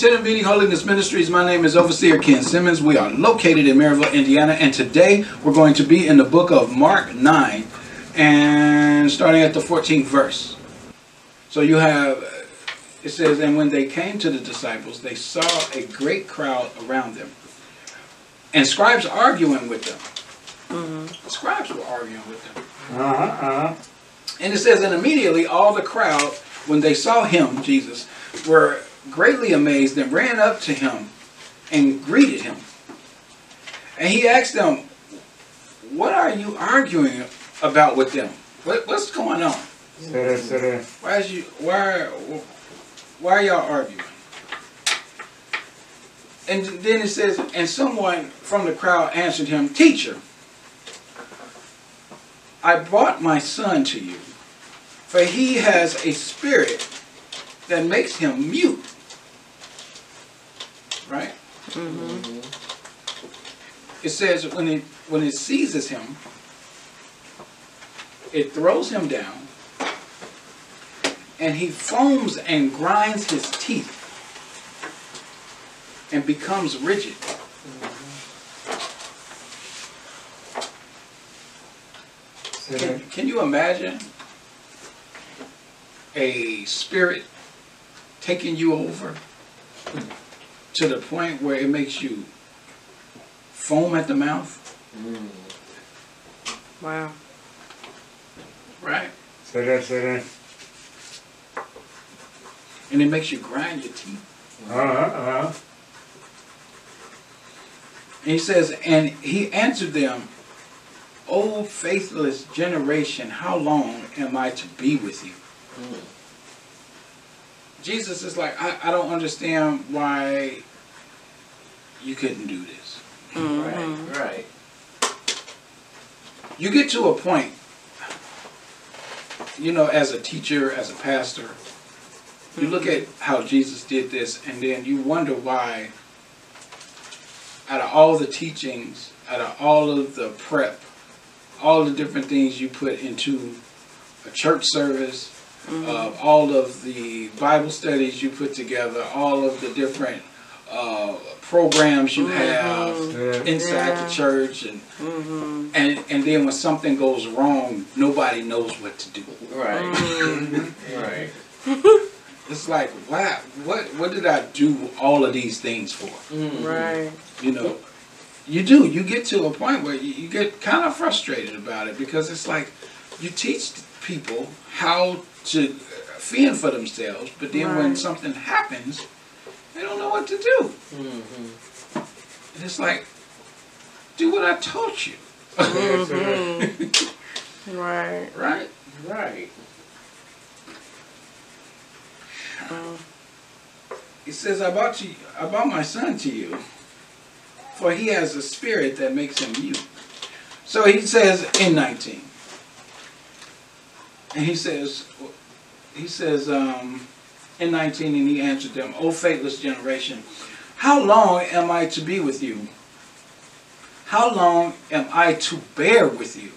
Welcome to Holiness Ministries. My name is Overseer Ken Simmons. We are located in Maryville, Indiana, and today we're going to be in the book of Mark 9 and starting at the 14th verse. So you have, it says, And when they came to the disciples, they saw a great crowd around them, and scribes arguing with them. Scribes were arguing with them. Uh-huh, uh-huh. And it says, and immediately all the crowd, when they saw him, Jesus, were greatly amazed and ran up to him and greeted him. And he asked them, What are you arguing about with them? What, what's going on? Sit there, sit there. Why is you why why are y'all arguing? And then it says, and someone from the crowd answered him, Teacher, I brought my son to you, for he has a spirit that makes him mute. Right? It says when it when it seizes him, it throws him down, and he foams and grinds his teeth and becomes rigid. Can, can you imagine a spirit taking you over to the point where it makes you foam at the mouth? Wow. Right? Sit there, sit there. And it makes you grind your teeth. Uh-huh, uh-huh. And he says, and he answered them, O faithless generation, how long am I to be with you? Jesus is like, I, I don't understand why you couldn't do this. Mm-hmm. Right, right. You get to a point, you know, as a teacher, as a pastor, you look at how Jesus did this, and then you wonder why, out of all the teachings, out of all of the prep, all the different things you put into a church service, uh, all of the Bible studies you put together, all of the different uh, programs you have Yeah. inside Yeah. the church, and Mm-hmm. and and then when something goes wrong, nobody knows what to do. Right, Mm-hmm. right. It's like, wow, what what did I do all of these things for? Mm. Right. You know, you do. You get to a point where you, you get kind of frustrated about it because it's like you teach people how to fend for themselves, but then when something happens, they don't know what to do. Mm-hmm. And it's like, do what I taught you, Sit there, sit there. Mm-hmm. Right. right? Right. Well, He says, I brought, you, I brought my son to you, for he has a spirit that makes him mute. So he says in 19, and he says, he says um, in 19, and he answered them, O faithless generation, how long am I to be with you? How long am I to bear with you?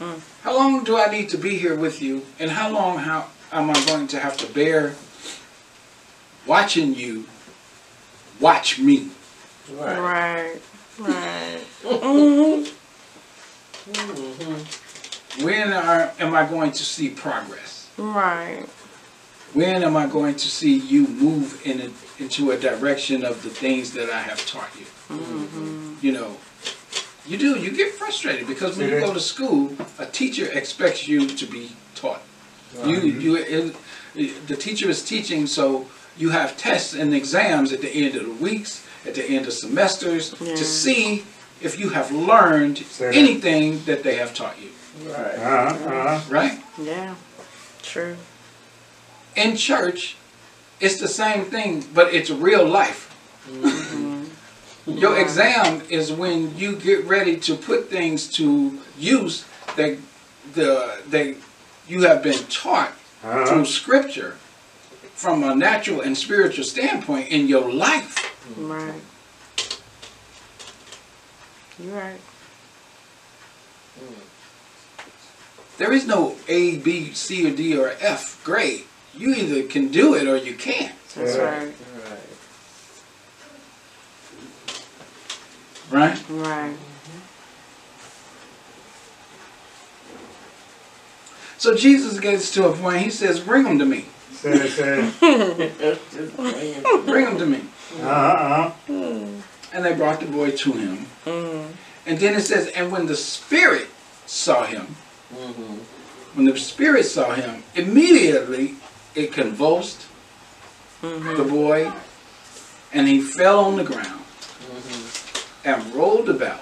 Mm. How long do I need to be here with you? And how long how am I going to have to bear watching you watch me? Right. right. Right. Mm-hmm. Mm-hmm. When are, am I going to see progress? Right. When am I going to see you move in a, into a direction of the things that I have taught you? Mm-hmm. You know, you do, you get frustrated because when you go to school, a teacher expects you to be taught. You, you, it, the teacher is teaching, so you have tests and exams at the end of the weeks, at the end of semesters, Yeah. to see if you have learned anything that they have taught you, Right. Uh-huh, uh-huh. right? Yeah. True. In church, it's the same thing, but it's real life. Your exam is when you get ready to put things to use that the that you have been taught Uh-huh. through scripture from a natural and spiritual standpoint in your life. Right. You're right. There is no A, B, C, or D, or F grade. You either can do it or you can't. That's right. Right. Right? Right. So Jesus gets to a point, he says, Bring them to me. Say say bring them to me. Uh-huh, uh-huh. And they brought the boy to him. Mm. And then it says, And when the Spirit saw him. When the Spirit saw him, immediately it convulsed Mm-hmm. the boy, and he fell on the ground Mhm. and rolled about,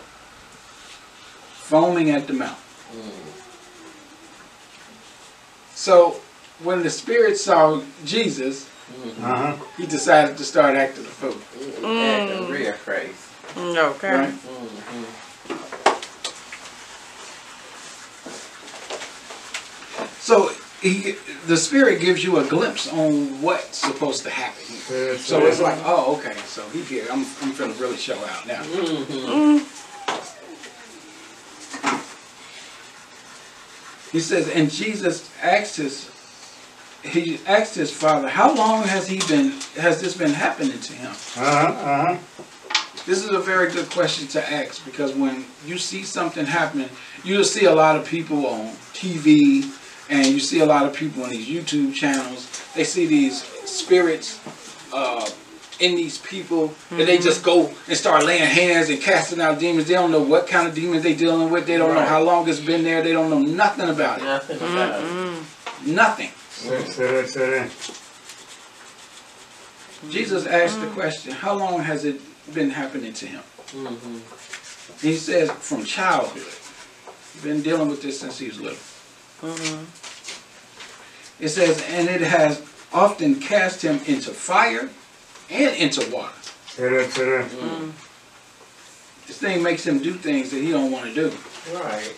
foaming at the mouth. So when the Spirit saw Jesus, Uh-huh. he decided to start acting a fool. Mhm. Acting real crazy. Mm, Okay. Right? So he, the Spirit gives you a glimpse on what's supposed to happen. here. So it's like, oh, okay. So he did. I'm, I'm finna really show out now. Mhm. He says, and Jesus asked his, he asked his father, how long has he been, has this been happening to him? Uh-huh, uh-huh. This is a very good question to ask because when you see something happening, you'll see a lot of people on TV and you see a lot of people on these YouTube channels. They see these spirits uh, in these people and they just go and start laying hands and casting out demons. They don't know what kind of demons they're dealing with. They don't know how long it's been there. They don't know nothing about it. Nothing about it. Mm-mm. Nothing. Say say it, say it. Jesus asked the question, how long has it been happening to him? Mhm. He says from childhood. Been dealing with this since he was little. Mhm. It says, and it has often cast him into fire and into water. Say it, say it. This thing makes him do things that he don't want to do. Right.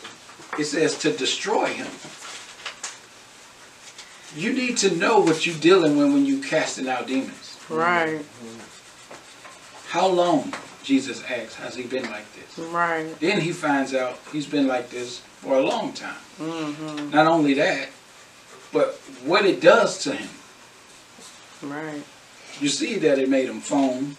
It says to destroy him. You need to know what you're dealing with when you casting out demons. Right. How long, Jesus asks, has he been like this? Right. Then he finds out he's been like this for a long time. Mm-hmm. Not only that, but what it does to him. Right. You see that it made him foam.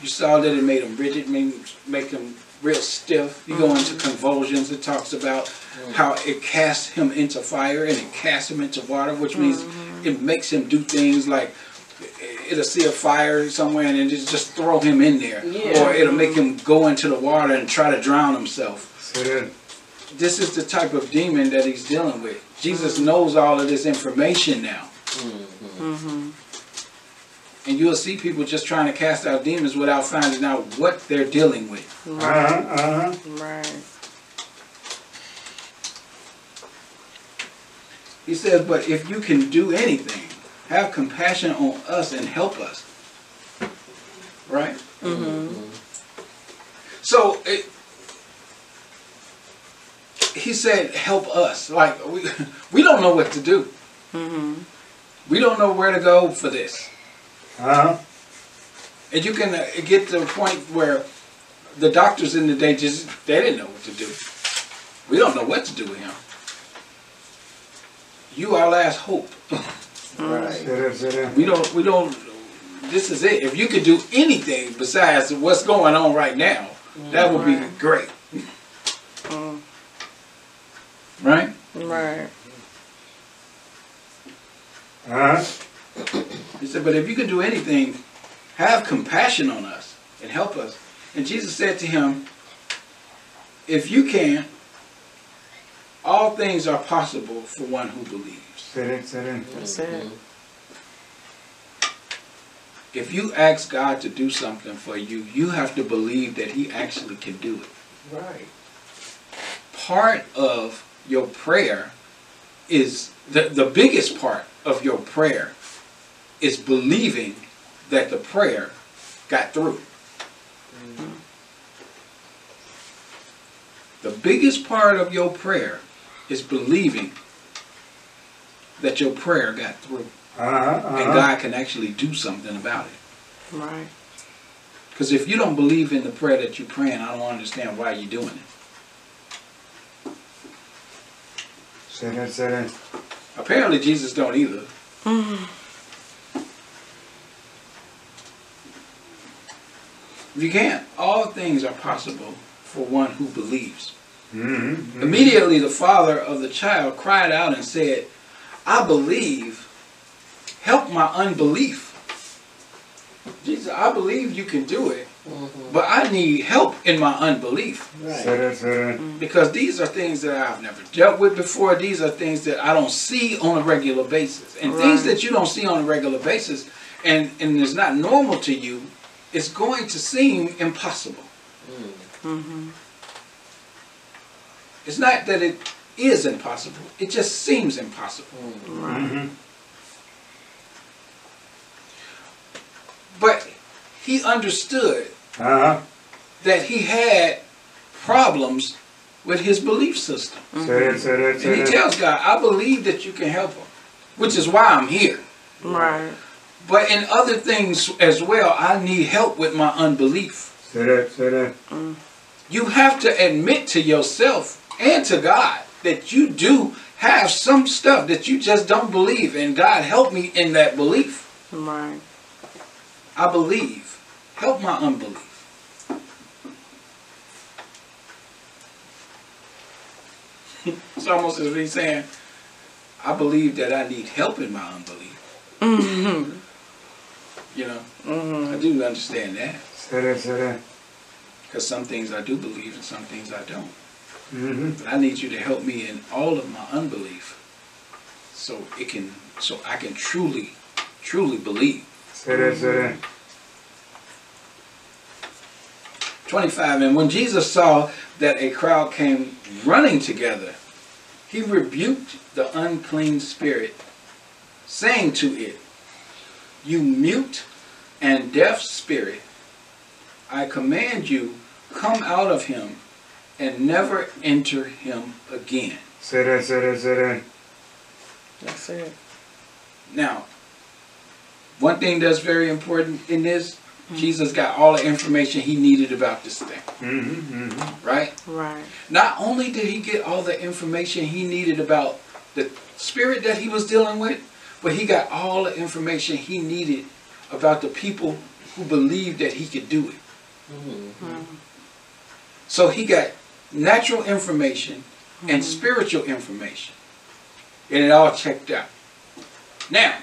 You saw that it made him rigid, made make him real stiff. You go into convulsions. It talks about how it casts him into fire and it casts him into water, which means it makes him do things like it'll see a fire somewhere and it just just throw him in there, Yeah. or it'll make him go into the water and try to drown himself. Say it. This is the type of demon that he's dealing with. Jesus knows all of this information now. Mhm. Mm-hmm. And you'll see people just trying to cast out demons without finding out what they're dealing with. Right. Uh-huh, uh-huh. Right. He says, But if you can do anything, have compassion on us and help us. Right? Mm-hmm. So it, he said, Help us. Like, we, we don't know what to do. Mm-hmm. We don't know where to go for this. Uh-huh. And you can uh, get to a point where the doctors in the day just, they didn't know what to do. We don't know what to do with him. You our last hope. Right. Say it, say it. We don't, we don't, this is it. If you could do anything besides what's going on right now, that would be Right. great. Right? Right. Uh-huh. He said, but if you can do anything, have compassion on us and help us. And Jesus said to him, if you can, all things are possible for one who believes. Say it, say it. That's it. If you ask God to do something for you, you have to believe that he actually can do it. Right. part of your prayer is the, the biggest part of your prayer is believing that the prayer got through. The biggest part of your prayer is believing that your prayer got through Uh-huh, and uh-huh. God can actually do something about it. Right. Because if you don't believe in the prayer that you're praying, I don't understand why you're doing it. Say that, say that. Apparently Jesus don't either. Mm. You can't. All things are possible for one who believes. Mm -hmm, mm -hmm. Immediately the father of the child cried out and said, I believe, help my unbelief. Jesus, I believe you can do it. Mm-hmm. but I need help in my unbelief Right. Say that, say that. because these are things that I've never dealt with before. These are things that I don't see on a regular basis. And things that you don't see on a regular basis and, and is not normal to you, it's going to seem impossible. Mm-hmm. It's not that it is impossible, it just seems impossible. Right. Mm-hmm. But he understood Uh-huh. that he had problems with his belief system. Say that, say that, And he that. tells God, I believe that you can help him, which is why I'm here. Right. But in other things as well, I need help with my unbelief. Say that, say that. You have to admit to yourself and to God that you do have some stuff that you just don't believe, and God help me in that belief. Right. I believe. Help my unbelief. it's almost as if he's saying, I believe that I need help in my unbelief. Mm-hmm. You know, Mm-hmm. I do understand that. Say that, say that. Because some things I do believe and some things I don't. Mm-hmm. But I need you to help me in all of my unbelief. So it can so I can truly, truly believe. Say that, say that. 25. And when Jesus saw that a crowd came running together, he rebuked the unclean spirit, saying to it, You mute and deaf spirit, I command you, come out of him and never enter him again. Say that, say that, say that. That's it. Now, one thing that's very important in this, Jesus got all the information he needed about this thing, Mm-hmm. Mm-hmm. right? Right. Not only did he get all the information he needed about the spirit that he was dealing with, but he got all the information he needed about the people who believed that he could do it. Mm-hmm. So he got natural information and spiritual information. And it all checked out. Now,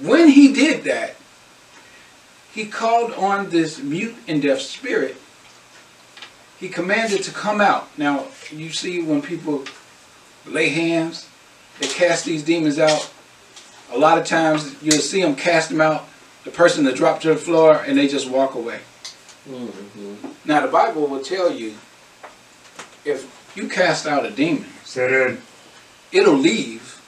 when he did that, he called on this mute and deaf spirit. He commanded to come out. Now, you see when people lay hands, they cast these demons out. A lot of times you'll see them cast them out, the person to drop to the floor, and they just walk away. Mm-hmm. Now the Bible will tell you if you cast out a demon, Say that. it'll leave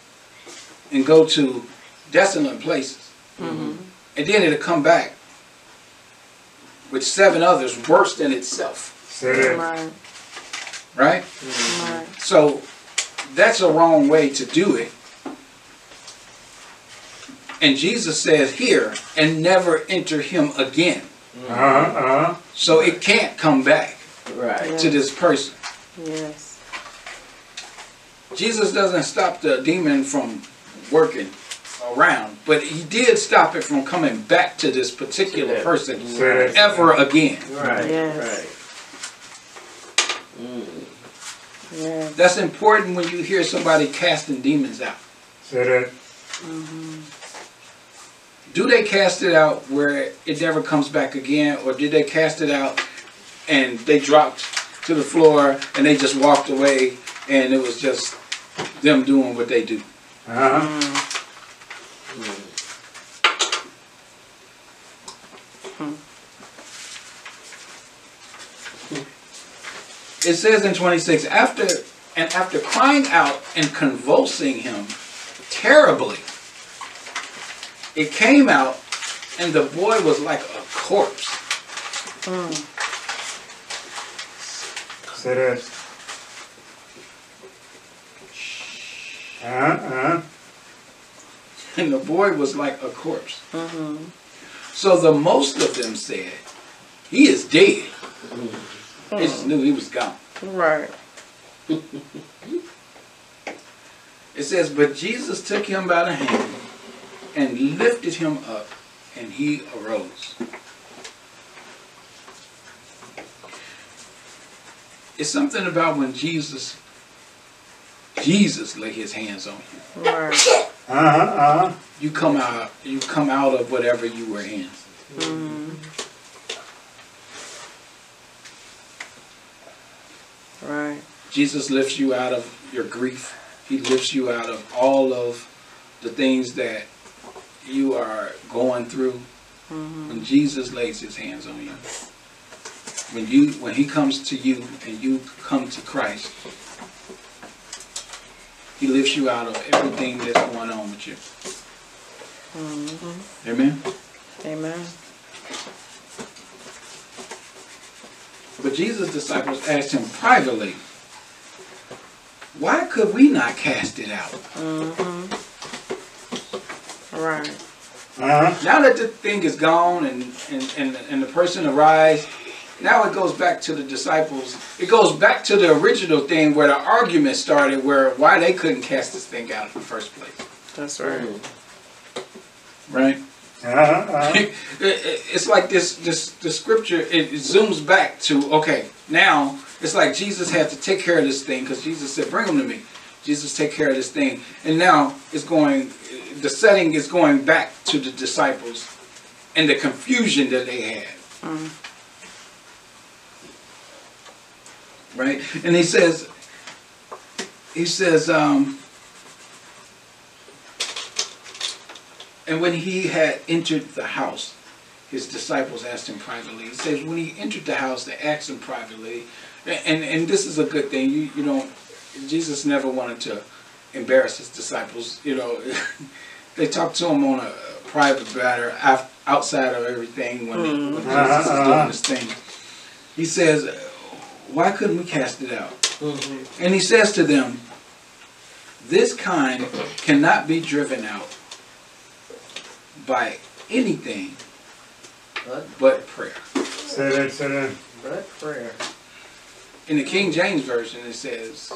and go to desolate places. Mm-hmm. And then it'll come back with seven others worse than itself. Say. Right. Right? Right. So that's a wrong way to do it. And Jesus says here, and never enter him again. Uh-huh. Uh-huh. So it can't come back Right. to this person. Yes. Jesus doesn't stop the demon from working around, but he did stop it from coming back to this particular Yeah. person Say that. ever again. Right. Yes. Right. Mm. Yes. That's important when you hear somebody casting demons out. Say that. Mm -hmm. Do they cast it out where it never comes back again, or did they cast it out and they dropped to the floor and they just walked away and it was just them doing what they do? Uh-huh. It says in 26, after and after crying out and convulsing him terribly, it came out and the boy was like a corpse. Mm. Say that. Uh-huh. And the boy was like a corpse. Mm-hmm. So the most of them said, he is dead. Mm. They just knew he was gone. Right. it says, But Jesus took him by the hand and lifted him up, and he arose. It's something about when Jesus Jesus lay his hands on you. Right. Uh-huh, uh-huh. You come out you come out of whatever you were in. Mm. Jesus lifts you out of your grief. He lifts you out of all of the things that you are going through. Mm-hmm. When Jesus lays his hands on you. When you when he comes to you and you come to Christ, he lifts you out of everything that's going on with you. Mm-hmm. Amen. Amen. But Jesus' disciples asked him privately, could we not cast it out? Mm-hmm. Right. Uh-huh. Now that the thing is gone and, and, and, and the person arrives, now it goes back to the disciples. It goes back to the original thing where the argument started, where why they couldn't cast this thing out in the first place. That's right. Right? Uh-huh, uh-huh. It- it- it's like this this the scripture it, it zooms back to okay now it's like jesus had to take care of this thing because jesus said bring them to me. Jesus take care of this thing. And now it's going the setting is going back to the disciples and the confusion that they had. Right? And he says he says um And when he had entered the house, his disciples asked him privately. He says, when he entered the house, they asked him privately, and and this is a good thing. You you know, Jesus never wanted to embarrass his disciples. You know, they talked to him on a private matter af- outside of everything when, they, when Jesus is doing this thing. He says, why couldn't we cast it out? Mm-hmm. And he says to them, this kind cannot be driven out by anything But, but prayer. Say that, say that. but prayer. In the King James Version, it says,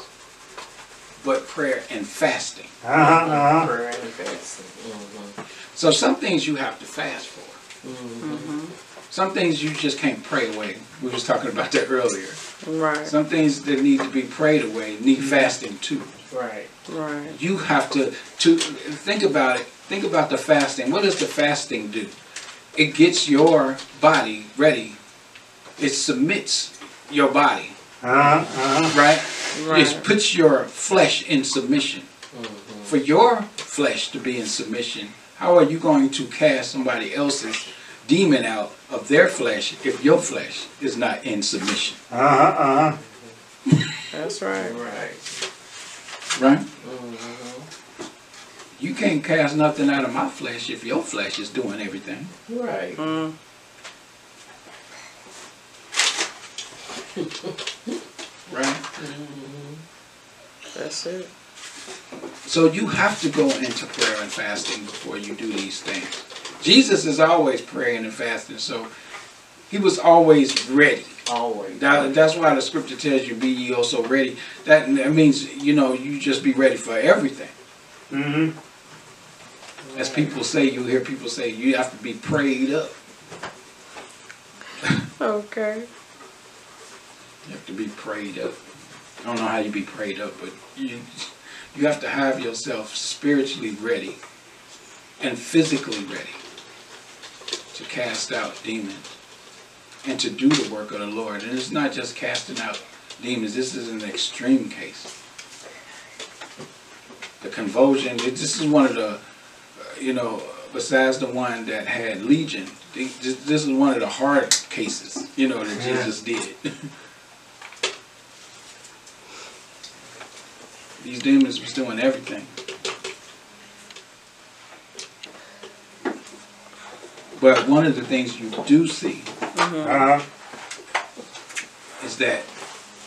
but prayer and fasting. Uh-huh, uh-huh. Prayer and fasting. Mm-hmm. So some things you have to fast for. Mm-hmm. Some things you just can't pray away. We was talking about that earlier. Right. Some things that need to be prayed away need fasting too. Right. Right. You have to to think about it. Think about the fasting. What does the fasting do? It gets your body ready. It submits your body, Uh-huh, uh-huh. right? It Right. puts your flesh in submission. Mm-hmm. For your flesh to be in submission, how are you going to cast somebody else's demon out of their flesh if your flesh is not in submission? Uh-huh, uh-huh. That's right. Right. Right? Mm-hmm. You can't cast nothing out of my flesh if your flesh is doing everything. Right. Mm. Right? That's it. So you have to go into prayer and fasting before you do these things. Jesus is always praying and fasting, so he was always ready. Always. That, that's why the scripture tells you, "Be ye also ready." That, that means you know you just be ready for everything. Mm-hmm. As people say, you hear people say you have to be prayed up. Okay. You have to be prayed up. I don't know how you be prayed up, but you you have to have yourself spiritually ready and physically ready to cast out demons and to do the work of the Lord. And it's not just casting out demons. This is an extreme case. The convulsion. This is one of the, uh, you know, besides the one that had legion. This this is one of the hard cases, you know, that Yeah. Jesus did. These demons was doing everything. But one of the things you do see Uh-huh. is that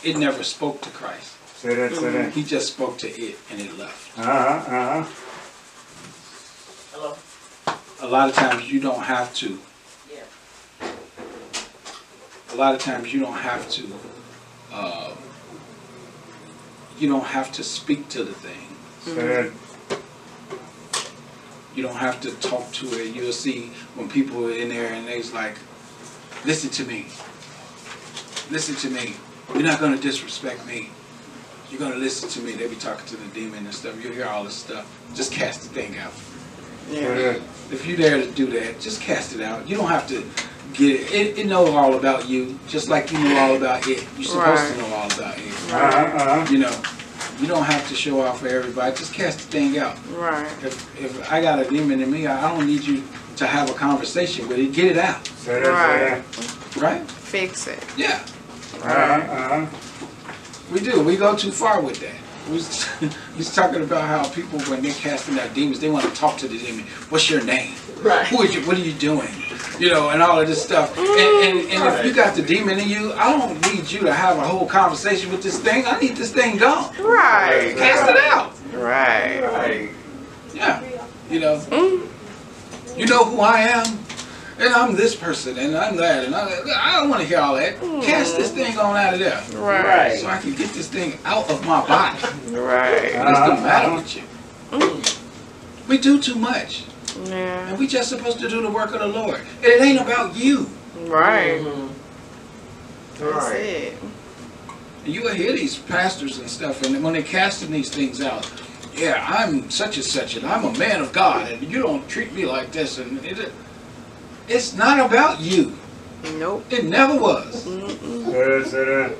it never spoke to Christ. Say that, say that. He just spoke to it and it left. Uh-huh, uh-huh. Hello. A lot of times you don't have to. Yeah. A lot of times you don't have to. Uh, you don't have to speak to the thing. You don't have to talk to it. You'll see when people are in there and they's like, listen to me. Listen to me. You're not gonna disrespect me. You're gonna listen to me. They be talking to the demon and stuff. You'll hear all this stuff. Just cast the thing out. Yeah. If you dare to do that, just cast it out. You don't have to get it. It, it knows all about you, just like you know all about it. You're supposed Right. to know all about it. Uh-huh, uh-huh. You know, you don't have to show off for everybody. Just cast the thing out. Right. If if I got a demon in me, I I don't need you to have a conversation with it. Get it out, Say that, say right? Fix it. Yeah, that. Uh-huh, uh-huh. we do. We go too far with that. Was, was talking about how people, when they're casting out demons, they want to talk to the demon. What's your name? Right. Who is you? What are you doing? You know, and all of this stuff. And, and, and if you mm. got the demon in you, I don't need you to have a whole conversation with this thing. I need this thing gone. Right. Cast it out. Right. Right. Yeah. You know, you know who I am, and I'm this person, and I'm that, and I, I don't want to hear all that. Hmm. Cast this thing on out of there, Right. so I can get this thing out of my body. Right. What's the matter uh-huh. with you? Mm. We do too much, Yeah. and we just supposed to do the work of the Lord. And it ain't about you. Right. Mhm. That's Right. it. You will hear these pastors and stuff, and when they're casting these things out, yeah, I'm such and such, and I'm a man of God, and you don't treat me like this, and it, it's not about you. Nope. It never was. Mm-mm. Say that, say that.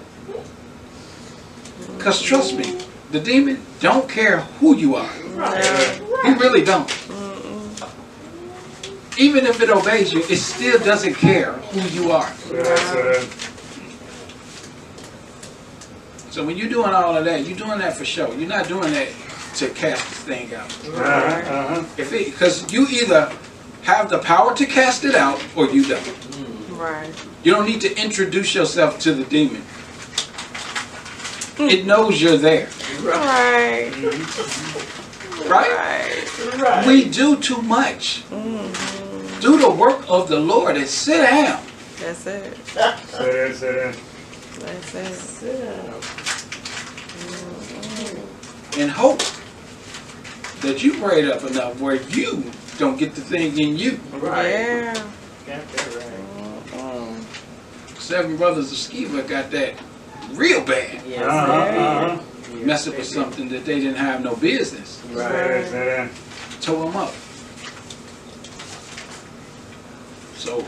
Cause trust me, the demon don't care who you are. Yeah. He really don't. Mm-mm. Even if it obeys you, it still doesn't care who you are. Say that. So when you're doing all of that, you're doing that for show. You're not doing that to cast this thing out. Uh-huh, uh-huh. If it, because you either have the power to cast it out or you don't. Right. You don't need to introduce yourself to the demon. It knows you're there, Right. right? Right. Right. We do too much. Mm-hmm. Do the work of the Lord and sit down. That's it. sit down, say that. That's it. Sit down. and hope that you prayed up enough where you don't get the thing in you. Right. Yeah. Got that right. Mm-mm. Seven brothers of Sceva got that real bad, Yes. Uh-huh, uh-huh. Yes, messing with something that they didn't have no business. Say Right. that, say that. Tow them up. So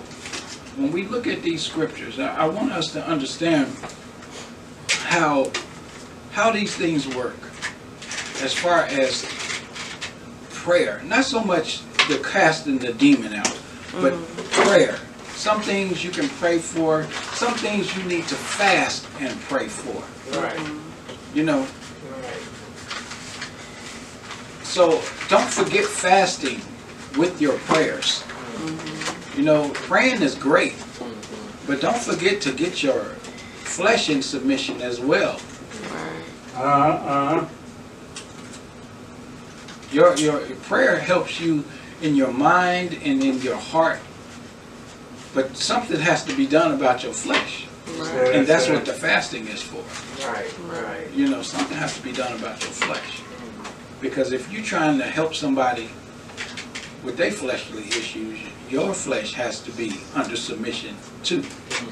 when we look at these scriptures, I, I want us to understand how how these things work as far as prayer. Not so much the casting the demon out, but prayer. Some things you can pray for, some things you need to fast and pray for. Right. You know, Right. So don't forget fasting with your prayers. You know, praying is great, but don't forget to get your flesh in submission as well. Right. Uh-huh, uh-huh. Your your prayer helps you in your mind and in your heart. But something has to be done about your flesh. Right. And that's what the fasting is for. Right. Right. You know, something has to be done about your flesh. Because if you're trying to help somebody with their fleshly issues, your flesh has to be under submission too.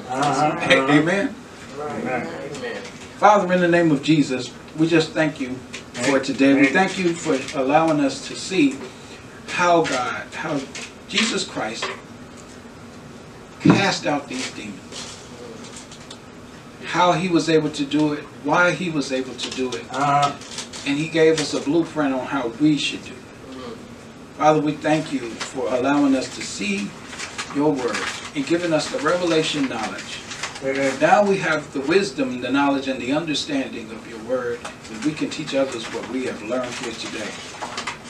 Uh-huh. Amen. Right. Amen. Amen. Father, in the name of Jesus, we just thank you for today. We Thank- thank you for allowing us to see how God, how Jesus Christ cast out these demons. How he was able to do it, why he was able to do it, Uh-huh. and he gave us a blueprint on how we should do it. Father, we thank you for allowing us to see your word and giving us the revelation knowledge now we have the wisdom, the knowledge, and the understanding of your word, that we can teach others what we have learned here today.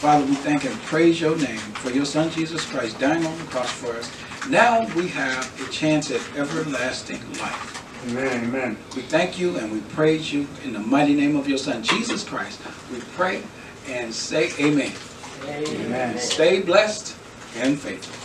Father, we thank and praise your name for your Son Jesus Christ dying on the cross for us. Now we have a chance at everlasting life. Amen, amen. We thank you and we praise you in the mighty name of your Son Jesus Christ. We pray and say amen. Amen. Stay blessed and faithful.